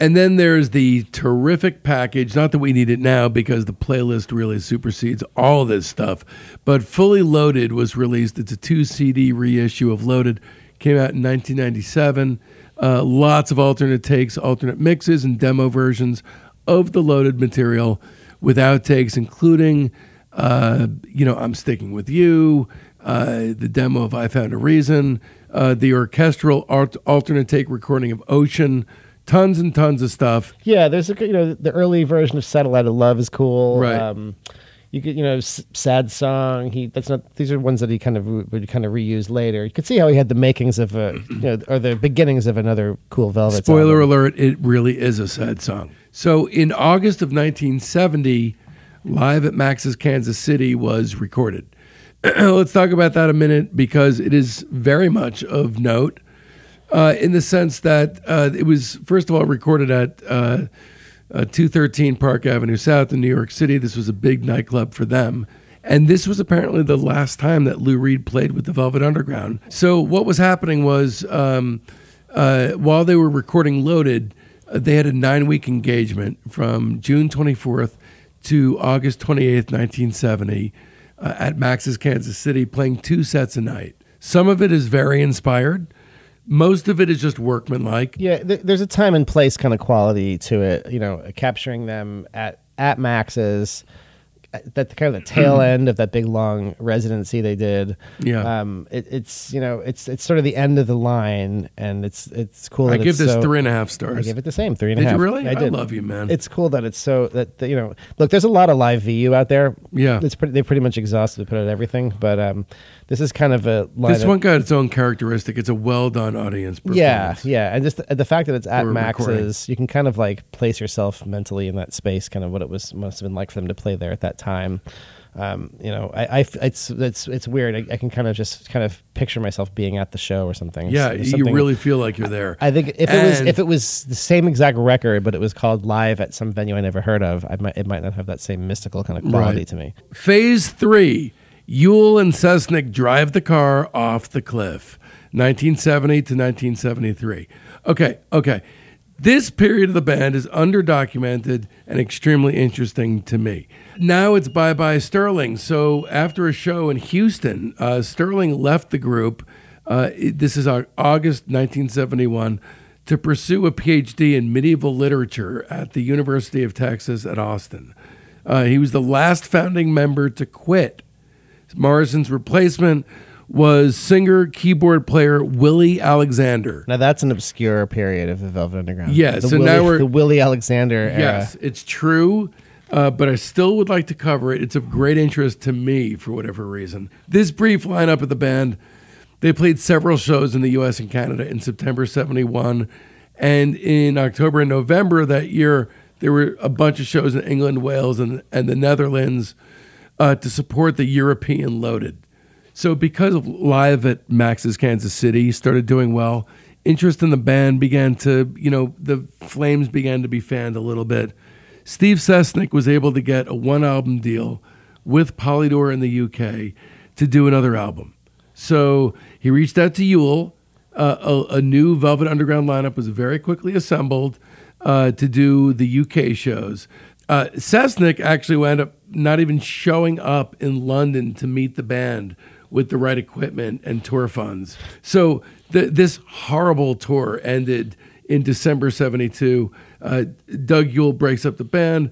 And then there's the terrific package. Not that we need it now because the playlist really supersedes all this stuff. But Fully Loaded was released. It's a two CD reissue of Loaded. Came out in 1997. Uh, lots of alternate takes, alternate mixes, and demo versions of the Loaded material with outtakes, including, uh, you know, I'm Sticking With You, uh, the demo of I Found a Reason, uh, the orchestral art- alternate take recording of Ocean, tons and tons of stuff. Yeah, there's a you know the early version of Satellite of Love is cool. Right. Um, you could you know s- sad song. He that's not these are ones that he kind of re- would kind of reuse later. You could see how he had the makings of a you know or the beginnings of another Cool Velvet. Spoiler alert, it really is a sad song. So in August of 1970, Live at Max's Kansas City was recorded. Let's talk about that a minute because it is very much of note uh, in the sense that uh, it was, first of all, recorded at uh, uh, 213 Park Avenue South in New York City. This was a big nightclub for them. And this was apparently the last time that Lou Reed played with the Velvet Underground. So what was happening was um, uh, while they were recording Loaded, they had a nine week engagement from June 24th to August 28th, 1970, uh, at Max's Kansas City, playing two sets a night. Some of it is very inspired. Most of it is just workmanlike. Yeah, th- there's a time and place kind of quality to it. You know, capturing them at at Max's. At That kind of the tail end of that big long residency they did. Yeah. um, it, it's you know it's it's sort of the end of the line, and it's it's cool. I give this so- three and a half I give it the same three and a Did half. you really? I I did. love you, man. It's cool that it's so that, that you know. Look, there's a lot of live VU out there. Yeah. it's pretty. They pretty much exhausted to put out everything, but um, this is kind of a This one got its own characteristic. It's a well done audience yeah, yeah, and just the, the fact that it's at recording. Max's, you can kind of like place yourself mentally in that space, kind of what it was must have been like for them to play there at that time. Um, you know, I it's it's it's weird. I, I can kind of just kind of picture myself being at the show or something. Yeah, There's you something- really feel like you're there. I think if it was if it was the same exact record, but it was called live at some venue I never heard of, I might it might not have that same mystical kind of quality Right. to me. Phase three Yule and Sesnick drive the car off the cliff, 1970 to 1973. Okay, okay. This period of the band is underdocumented and extremely interesting to me. Now it's bye bye Sterling. So after a show in Houston, uh, Sterling left the group. Uh, this is August 1971 to pursue a PhD in medieval literature at the University of Texas at Austin. Uh, he was the last founding member to quit. Morrison's replacement was singer keyboard player Willie Alexander. Now that's an obscure period of the Velvet Underground. Yeah, the so Willie, now we're- the Willie Alexander era. Yes, it's true, uh, but I still would like to cover it. It's of great interest to me for whatever reason. This brief lineup of the band, they played several shows in the U.S. and Canada in September 71. And in October and November of that year, there were a bunch of shows in England, Wales, and, and the Netherlands uh, to support the European loaded. So, because of live at Max's Kansas City started doing well, interest in the band began to, you know, the flames began to be fanned a little bit. Steve Sesnick was able to get a one album deal with Polydor in the UK to do another album. So he reached out to Yule. Uh, a, a new Velvet Underground lineup was very quickly assembled uh, to do the UK shows. Uh, Sesnick actually wound up not even showing up in London to meet the band with the right equipment and tour funds. So the, this horrible tour ended in December 72. Uh, Doug Yule breaks up the band,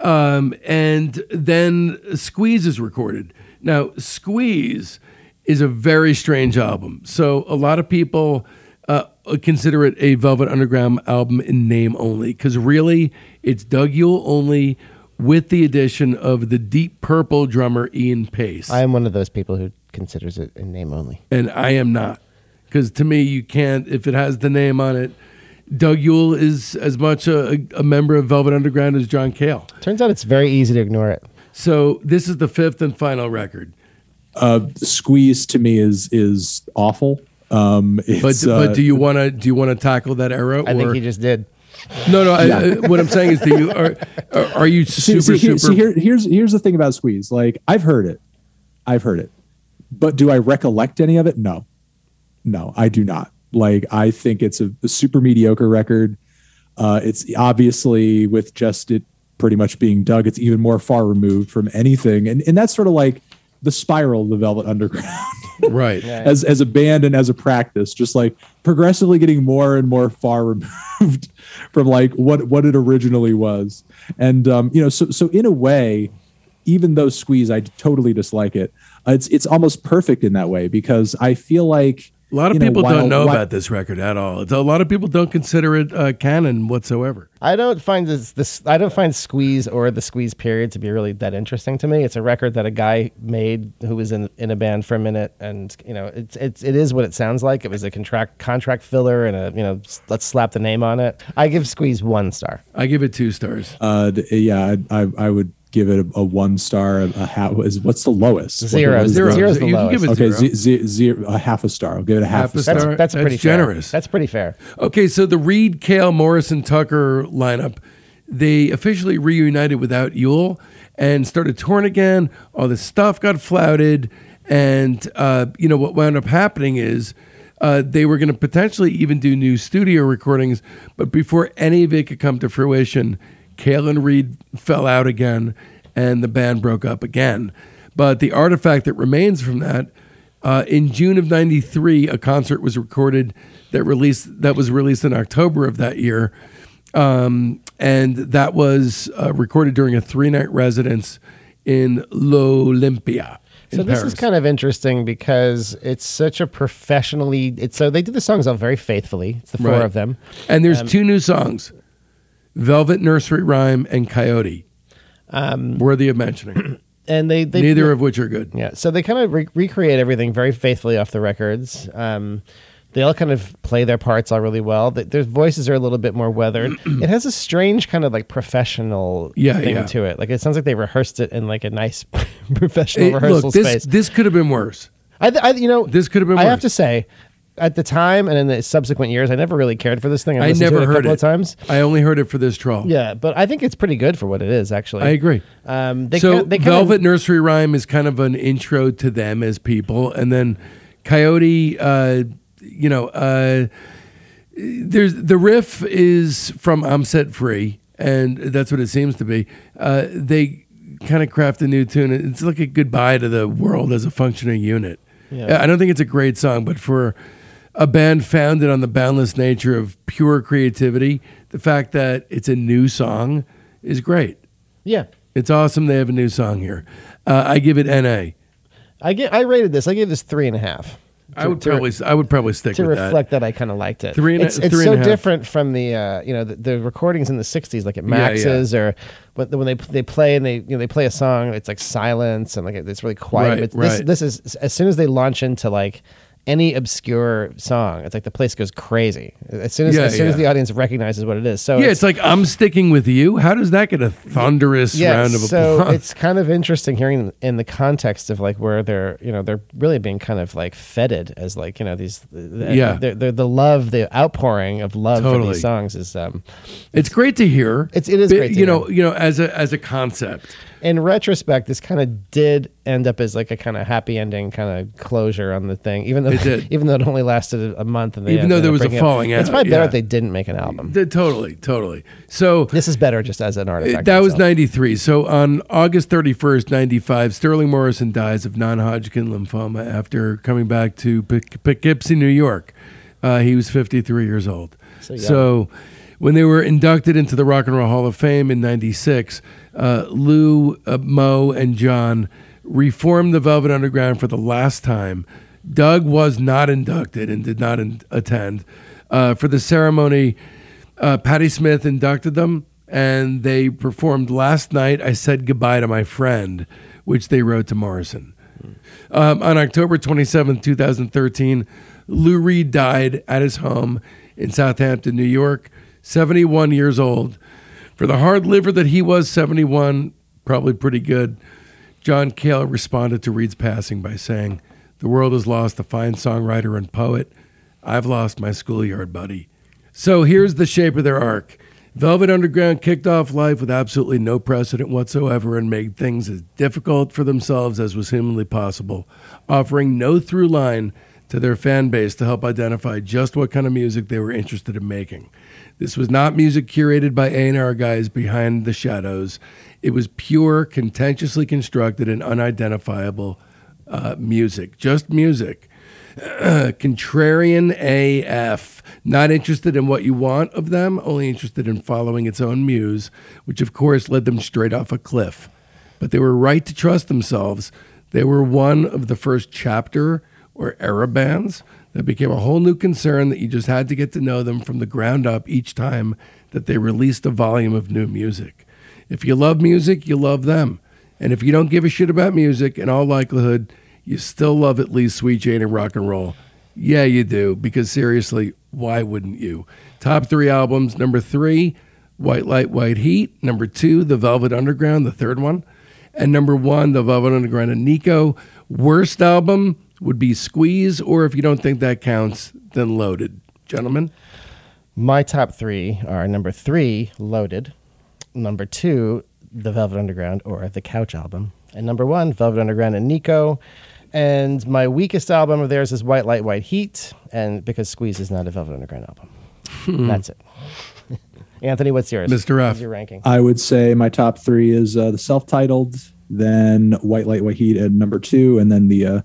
um, and then Squeeze is recorded. Now, Squeeze is a very strange album. So a lot of people uh, consider it a Velvet Underground album in name only, because really it's Doug Yule only with the addition of the Deep Purple drummer Ian Paice. I am one of those people who considers it in name only. and I am not. Because to me, you can't, if it has the name on it, Doug Yule is as much a, a member of Velvet Underground as John Cale. Turns out it's very easy to ignore it. So this is the fifth and final record. Uh, Squeeze to me is is awful. Um, But it's, but uh, do you want to do you want to tackle that era? I or, think he just did. No, no. I, I, what I'm saying is, do you are are, are you see, super see, here- super? see, here, here's here's the thing about Squeeze. Like I've heard it, I've heard it, but do I recollect any of it? No, no, I do not. Like I think it's a, a super mediocre record. Uh, it's obviously with just it pretty much being Doug. it's even more far removed from anything, and and that's sort of like the spiral of the Velvet Underground. right. as as a band and as a practice, just like progressively getting more and more far removed from like what what it originally was. And um, you know, so so in a way, even though Squeeze, I totally dislike it. uh, It's it's almost perfect in that way because I feel like A lot of you know, people while- don't know while- about this record at all. It's, a lot of people don't consider it uh, canon whatsoever. I don't find this, this. I don't find Squeeze or the Squeeze period to be really that interesting to me. It's a record that a guy made who was in in a band for a minute, and you know, it's it's it is what it sounds like. It was a contract contract filler, and a you know, let's slap the name on it. I give Squeeze one star. I give it two stars. Uh, yeah, I, I, I would give it a, a one star. A, a half is what's the lowest? What- Zero. Zero. the- Zero's the You can give lowest. it Okay, zero. ze- ze- zero, a half a star. I'll give it a half, Half a a star. That's star. that's pretty That's fair. generous. That's pretty fair. Okay, so the Reed, Cale, Morrison, Tucker lineup, they officially reunited without Yule and started touring again. All this stuff got flouted, and uh, you know what wound up happening is uh, they were going to potentially even do new studio recordings, but before any of it could come to fruition, Cale and Reed fell out again, and the band broke up again. But the artifact that remains from that uh, in June of '93, a concert was recorded that released that was released in October of that year, um, and that was uh, recorded during a three-night residence in L'Olympia. So this Paris. is kind of interesting because it's such a professionally. It's so they did the songs all very faithfully. It's the four Right. of them. and there's um, two new songs, "Velvet Nursery Rhyme" and "Coyote," Um, worthy of mentioning. and they, they Neither of which are good. Yeah, so they kind of re- recreate everything very faithfully off the records. Um, they all kind of play their parts all really well. Th- Their voices are a little bit more weathered. it has a strange kind of like professional Yeah, thing yeah. to it. Like it sounds like they rehearsed it in like a nice professional It- rehearsal look, this space. this could have been worse. I, th- I, you know, This could have been I have to say, at the time and in the subsequent years, I never really cared for this thing. I, I never it a heard couple it. of times. I only heard it for this troll. Yeah, but I think it's pretty good for what it is. Actually, I agree. Um, they so kind they kind Velvet Nursery Rhyme is kind of an intro to them as people, and then Coyote, uh, you know, uh, there's the riff is from "I'm Set Free," and that's what it seems to be. Uh, they kind of craft a new tune. It's like a goodbye to the world as a functioning unit. Yeah. I don't think it's a great song, but for a band founded on the boundless nature of pure creativity, the fact that it's a new song is great. yeah. It's awesome they have a new song here. Uh, I give it NA. I get. I rated this. I gave this three and a half. I would to- probably I would probably stick to reflect that, I kind of liked it. Three and it's it's three so and a half. different from the uh, you know the, the recordings in the '60s, like at Yeah, yeah. Or when, when they they play and they you know they play a song, it's like silence and like it's really quiet. Right, but this right. this is as soon as they launch into like any obscure song, it's like the place goes crazy as soon as Yeah, as soon as yeah. the audience recognizes what it is. So. Yeah, it's like I'm sticking with you. How does that get a thunderous yeah, round of so applause? it's kind of interesting hearing in the context of like where they're you know they're really being kind of like feted as like you know these Yeah. they're, they're, the love the outpouring of love for Totally. these songs is um It's great to hear. It's- it is But, great to you hear. know, you know, as a as a concept. In retrospect this kind of did end up as like a kind of happy ending kind of closure on the thing even though It did. even though it only lasted a month and they Even though there was a falling falling it's probably better yeah. if they didn't make an album Totally, totally. So this is better just as an artifact that was 93. So on August 31st, 95, Sterling Morrison dies of non Hodgkin lymphoma after coming back to Poughkeepsie, New York. Uh, he was 53 years old. So So, young. When they were inducted into the Rock and Roll Hall of Fame in 96, uh, Lou, uh, Moe, and John reformed the Velvet Underground for the last time. Doug was not inducted and did not in- attend. Uh, for the ceremony, uh, Patti Smith inducted them, and they performed last night. I said goodbye to my friend, which they wrote to Morrison. Um, on October 27, 2013, Lou Reed died at his home in Southampton, New York, 71 years old. For the hard liver that he was, 71, probably pretty good. John Cale responded to Reed's passing by saying, The world has lost a fine songwriter and poet. I've lost my schoolyard buddy. So here's the shape of their arc. Velvet Underground kicked off life with absolutely no precedent whatsoever and made things as difficult for themselves as was humanly possible, offering no through line to their fan base to help identify just what kind of music they were interested in making. This was not music curated by A&R guys behind the shadows. It was pure, contentiously constructed and unidentifiable uh, music, just music. contrarian AF, not interested in what you want of them, only interested in following its own muse, which of course led them straight off a cliff. But they were right to trust themselves. They were one of the first chapter or era bands that became a whole new concern that you just had to get to know them from the ground up each time that they released a volume of new music. If you love music, you love them. And if you don't give a shit about music, in all likelihood, you still love at least Sweet Jane and rock and roll. Yeah, you do, because seriously, why wouldn't you? Top three albums number three, White Light, White Heat. Number two, The Velvet Underground, the third one. And number one, The Velvet Underground and Nico. Worst album would be Squeeze, or if you don't think that counts, then Loaded. Gentlemen? My top three are number three, Loaded. Number two, The Velvet Underground or The Couch Album. And number one, Velvet Underground and Nico. And my weakest album of theirs is White Light, White Heat. And because Squeeze is not a Velvet Underground album. That's it. Anthony, what's yours? Mr. F. What's your ranking? I would say my top three is uh, the self-titled, then White Light White Heat at number two, and then the uh,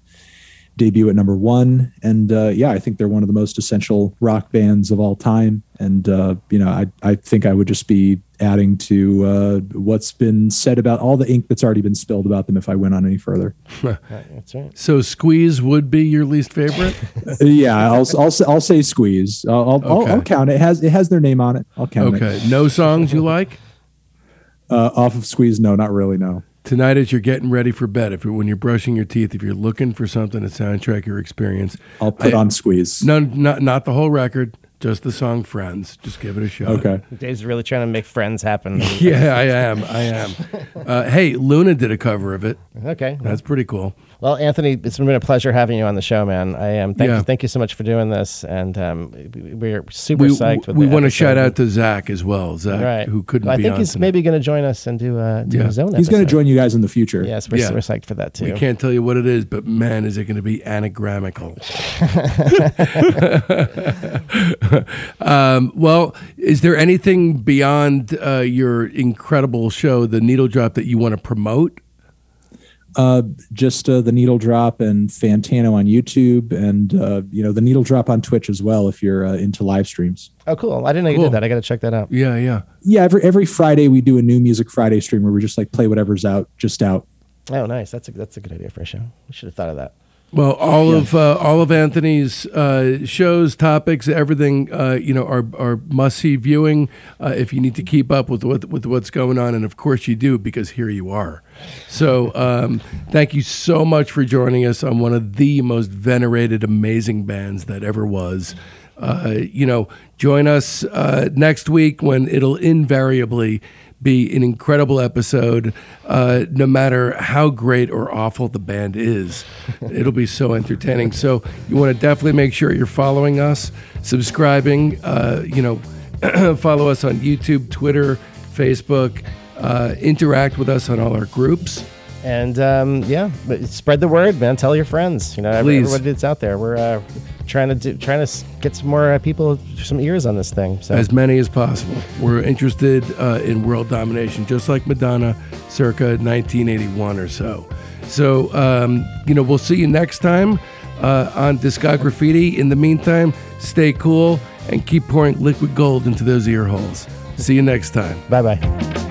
debut at number one. And uh, yeah, I think they're one of the most essential rock bands of all time. And uh, you know, I I think I would just be adding to uh, what's been said about all the ink that's already been spilled about them if I went on any further. That's right. So Squeeze would be your least favorite? Yeah, I'll I'll say, I'll say squeeze. I'll I'll, I'll, Okay. I'll count it. it. has it has their name on it. I'll count it. Okay. No songs you like? Uh, off of squeeze, no, not really. No. Tonight, as you're getting ready for bed, if you're, when you're brushing your teeth, if you're looking for something to soundtrack your experience, I'll put I- on squeeze. no, not not the whole record, just the song "Friends." Just give it a shot. Okay. Dave's really trying to make friends happen. Yeah, I am. I am. Uh, hey, Luna did a cover of it. okay. That's pretty cool. Well, Anthony, it's been a pleasure having you on the show, man. I am. Thank Yeah. you. Thank you so much for doing this, and um, we- we're super We, psyched. With we the want to shout out to Zach as well. Zach, right, who couldn't I be think on he's tonight. maybe going to join us and do a do Yeah. his own. He's going to join you guys in the future. Yes, we're, Yeah. we're psyched for that too. We can't tell you what it is, but man, is it going to be anagramical. um, well, is there anything beyond uh, your incredible show, The Needle Drop, that you want to promote? Uh, just uh, the needle drop and Fantano on YouTube, and uh, you know the needle drop on Twitch as well. If you're uh, into live streams, Oh, cool! I didn't know you Cool. did that. I got to check that out. Yeah, yeah. yeah, every every Friday we do a new music Friday stream where we just like play whatever's out, just out. Oh, nice. That's a that's a good idea for a show. We should have thought of that. Well, all of uh, all of Anthony's uh, shows, topics, everything, uh, you know, are are must see viewing. Uh, if you need to keep up with what with what's going on, and of course you do, because here you are. So, um, thank you so much for joining us on one of the most venerated, amazing bands that ever was. Uh, you know, join us uh, next week when it'll invariably be an incredible episode, uh, no matter how great or awful the band is. It'll be so entertaining. So you want to definitely make sure you're following us, subscribing. Uh, you know, follow us on YouTube, Twitter, Facebook. Uh, interact with us on all our groups. And um, yeah, spread the word, man. Tell your friends. You know, Please. everybody that's out there. We're uh, trying to do, trying to get some more uh, people some ears on this thing. So as many as possible. We're interested uh, in world domination, just like Madonna, circa 1981 or so. So, um, you know, we'll see you next time uh, on Discography. In the meantime, stay cool and keep pouring liquid gold into those ear holes. See you next time. bye bye.